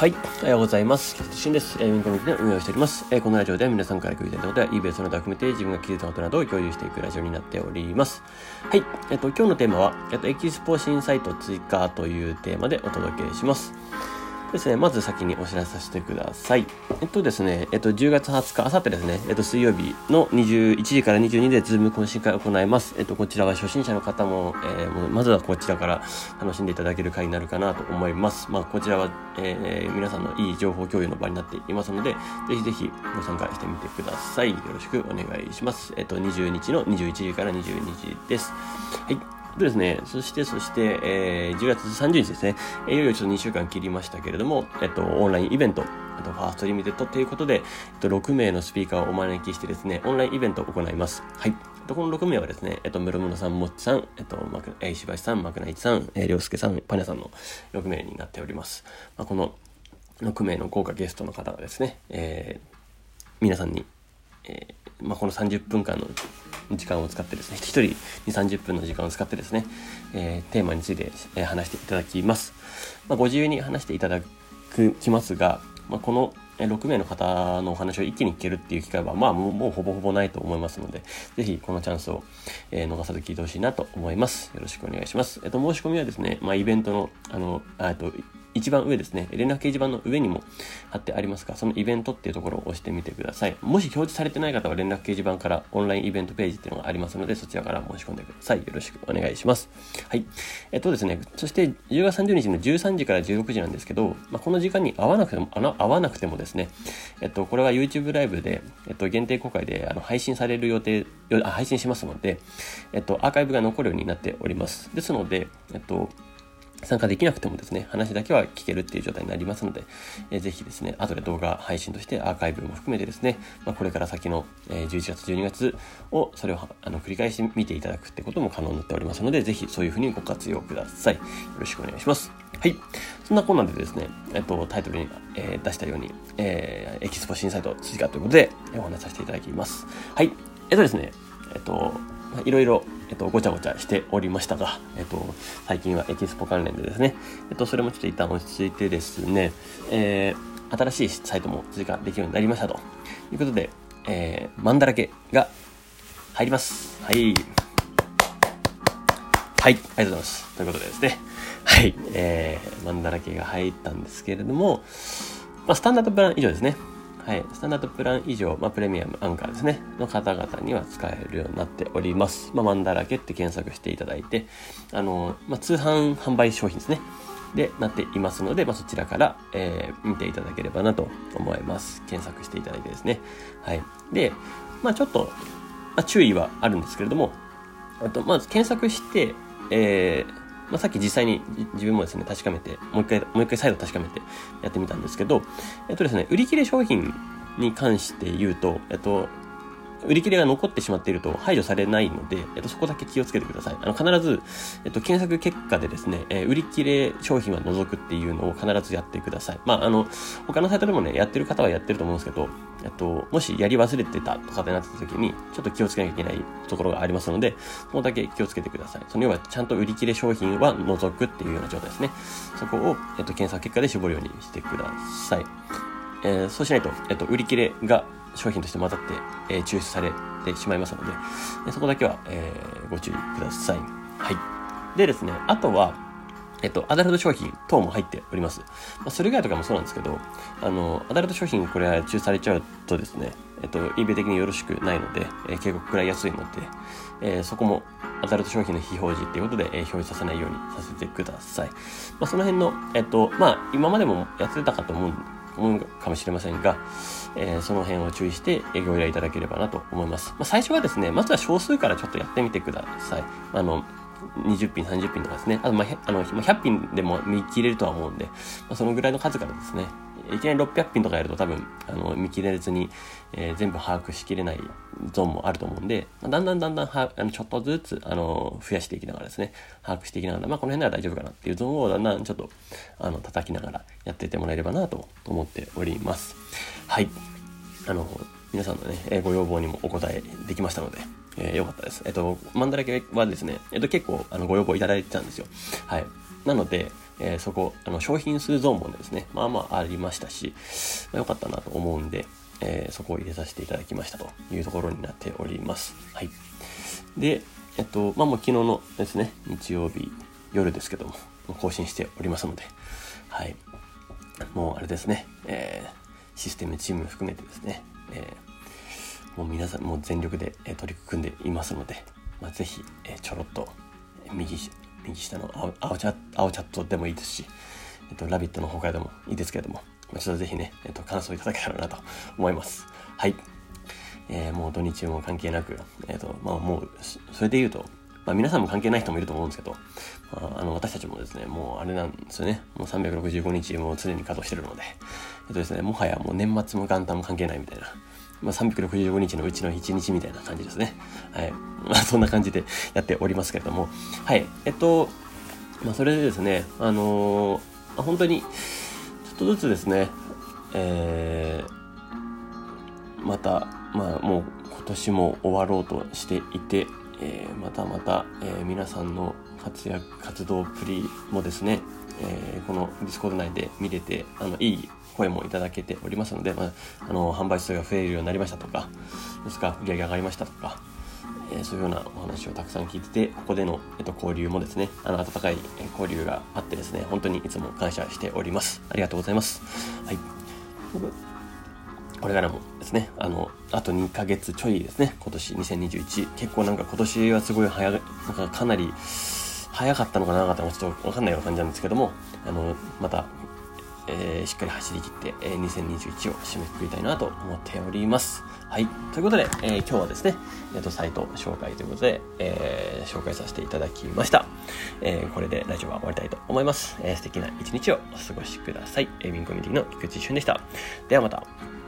はい、おはようございます。キャストシンです。えー、ウィンコミュニティの運営をしております。えー、このラジオでは皆さんから聞いたことや eBay その他含めて自分が気づいたことなどを共有していくラジオになっております。はい、えっ、と、今日のテーマは、えっ、と、エキスポ新サイト追加というテーマでお届けします。ですね、まず先にお知らせさせてください。えっとですね、えっと、10月20日、あさってですね、えっと、水曜日の21時から22でズーム懇親会を行います。えっと、こちらは初心者の方も、えー、もうまずはこちらから楽しんでいただける会になるかなと思います。まあ、こちらは、えー、皆さんのいい情報共有の場になっていますので、ぜひぜひご参加してみてください。よろしくお願いします。えっと、20日の21時から22時です。はい。でですね、そして、そして、えー、10月30日ですね、いよいよちょっと2週間切りましたけれども、えっと、オンラインイベント、あと、ファーストリミテッドということで、えっと、6名のスピーカーをお招きしてですね、オンラインイベントを行います。はい。この6名はですね、えっと、ムロムロさん、もっちさん、えっと、まく、え石橋さん、まくないちさん、えー、りょうすけさん、パニャさんの6名になっております。まあ、この6名の豪華ゲストの方がですね、えー、皆さんに、えー、まあ、この30分間の時間を使ってですね、1人に30分の時間を使ってですね、えー、テーマについて、え、話していただきます。まあ、ご自由に話していただきますが、まあ、この6名の方のお話を一気に聞けるっていう機会は、まあもうもうほぼほぼないと思いますので、ぜひこのチャンスを、えー、逃さず聞いてほしいなと思います。よろしくお願いします。えっと、申し込みはですね、まあイベントの、あの、あと、一番上ですね、連絡掲示板の上にも貼ってありますが、そのイベントっていうところを押してみてください。もし表示されてない方は連絡掲示板からオンラインイベントページっていうのがありますので、そちらから申し込んでください。よろしくお願いします。はい。えっとですね、そして10月30日の13時から16時なんですけど、まあ、この時間に合わなくても、あの合わなくてもですね、えっと、これは YouTube ライブで、えっと、限定公開であの配信される予定、あ配信しますので、えっと、アーカイブが残るようになっております。ですので、えっと、参加できなくてもですね、話だけは聞けるっていう状態になりますので、えー、ぜひですね、後で動画配信としてアーカイブも含めてですね、まあ、これから先の、えー、11月、12月を、それをあの繰り返し見ていただくってことも可能になっておりますので、ぜひそういうふうにご活用ください。よろしくお願いします。はい。そんなこんなでですね、えっと、タイトルに、えー、出したように、えー、エキスポ新サイト追加ということで、お話しさせていただきます。はい。えっとですね、えっと、いろいろ、えっと、ごちゃごちゃしておりましたが、えっと、最近はエキスポ関連でですね、えっと、それもちょっと一旦落ち着いてですね、えー、新しいサイトも追加できるようになりましたということで、えー、マンだらけが入ります。はい。はい、ありがとうございます。ということでですね、はい、えー、マンだらけが入ったんですけれども、まあ、スタンダードプラン以上ですね。はい、スタンダードプラン以上、まあ、プレミアム、アンカーですね、の方々には使えるようになっております。まあ、マンだらけって検索していただいて、あの、まあ、通販販売商品ですね。で、なっていますので、まあ、そちらから、えー、見ていただければなと思います。検索していただいてですね。はい。で、まあ、ちょっと、まあ、注意はあるんですけれども、あと、まず検索して、えー、まあ、さっき実際に自分もですね、確かめて、もう一回、もう一回再度確かめてやってみたんですけど、えっとですね、売り切れ商品に関して言うと、えっと、売り切れが残ってしまっていると排除されないので、えっと、そこだけ気をつけてください。あの、必ず、えっと、検索結果でですね、えー、売り切れ商品は除くっていうのを必ずやってください。まあ、あの、他のサイトでもね、やってる方はやってると思うんですけど、えっと、もしやり忘れてたとかってなった時に、ちょっと気をつけなきゃいけないところがありますので、そこだけ気をつけてください。その要は、ちゃんと売り切れ商品は除くっていうような状態ですね。そこを、えっと、検索結果で絞るようにしてください。えー、そうしないと、えっと、売り切れが商品として混ざって、えー、抽出されてしまいますので、えそこだけは、えー、ご注意ください。はい。でですね、あとは、えっと、アダルト商品等も入っております。まあ、それ以外とかもそうなんですけど、あの、アダルト商品これは抽出されちゃうとですね、えっと、eBay 的によろしくないので、えー、警告くらい安いので、えー、そこもアダルト商品の非表示っていうことで、えー、表示させないようにさせてください。まあ、その辺の、えっと、まあ、今までもやってたかと思うん思うかもしれませんが、えー、その辺を注意してご依頼いただければなと思います。まあ、最初はですね、まずは少数からちょっとやってみてください。あの、20品、30品とかですね。あと、まあ、あの、100品でも見切れるとは思うんで、まあ、そのぐらいの数からですね、いきなり600品とかやると多分、あの、見切れずに、えー、全部把握しきれないゾーンもあると思うんで、まあ、だんだんだんだんは、あの、ちょっとずつ、あの、増やしていきながらですね、把握していきながら、まあ、この辺なら大丈夫かなっていうゾーンをだんだんちょっと、あの、叩きながらやっていってもらえればなと思っております。はい。あの、皆さんのね、ご要望にもお答えできましたので、えー、よかったです。えっと、マンダラケはですね、えっと、結構、あの、ご要望いただいてたんですよ。はい。なので、えー、そこ、あの、商品数ゾーンもですね、まあまあありましたし、まあ、よかったなと思うんで、えー、そこを入れさせていただきましたというところになっております。はい。で、えっと、まあもう昨日のですね、日曜日夜ですけども、更新しておりますので、はい。もうあれですね、えー、システムチーム含めてですね、えー、もう皆さんもう全力でえ取り組んでいますので、まあ、ぜひ、え、ちょろっと右右下の青青チャ青チャットでもいいですし、えっと、ラビットの方からでもいいですけれども、まあ、ちょっとぜひね、えっと、感想いただけたらなと思います。はい。えー、もう土日も関係なく、えっ、と、まあもう、それで言うと、まあ皆さんも関係ない人もいると思うんですけど、まあ、あの、私たちもですね、もうあれなんですよね、もう365日も常に稼働してるので、えっとですね、もはやもう年末も元旦も関係ないみたいな、まあ、365日のうちの1日みたいな感じですね。はい。まあ、そんな感じでやっておりますけれども、はい。えっと、まあ、それでですね、あのー、本当に、ちょっとずつですね、えー、また、まあ、もう今年も終わろうとしていて、えー、またまた、えー、皆さんの活躍、活動ぶりもですね、えー、このディスコード内で見れて、あの、いい声もいただけておりますので、まあ、あの、販売数が増えるようになりましたとか、ですか、売り上げ上がりましたとか、えー、そういうようなお話をたくさん聞いてて、ここでの、えっと、交流もですね、あの、温かい交流があってですね、本当にいつも感謝しております。ありがとうございます。はい。これからもですね、あの、あと2ヶ月ちょいですね、今年2021。結構なんか今年はすごい早、なんかかなり早かったのかなかったのかちょっとわかんないような感じなんですけども、あの、また、えー、しっかり走り切って、えー、2021を締めくくりたいなと思っております。はい。ということで、えー、今日はですね、えっ、と、サイト紹介ということで、え、紹介させていただきました。え、これでラジオは終わりたいと思います。えー、素敵な一日をお過ごしください。えー、ウィンコミュニティの菊池俊でした。ではまた。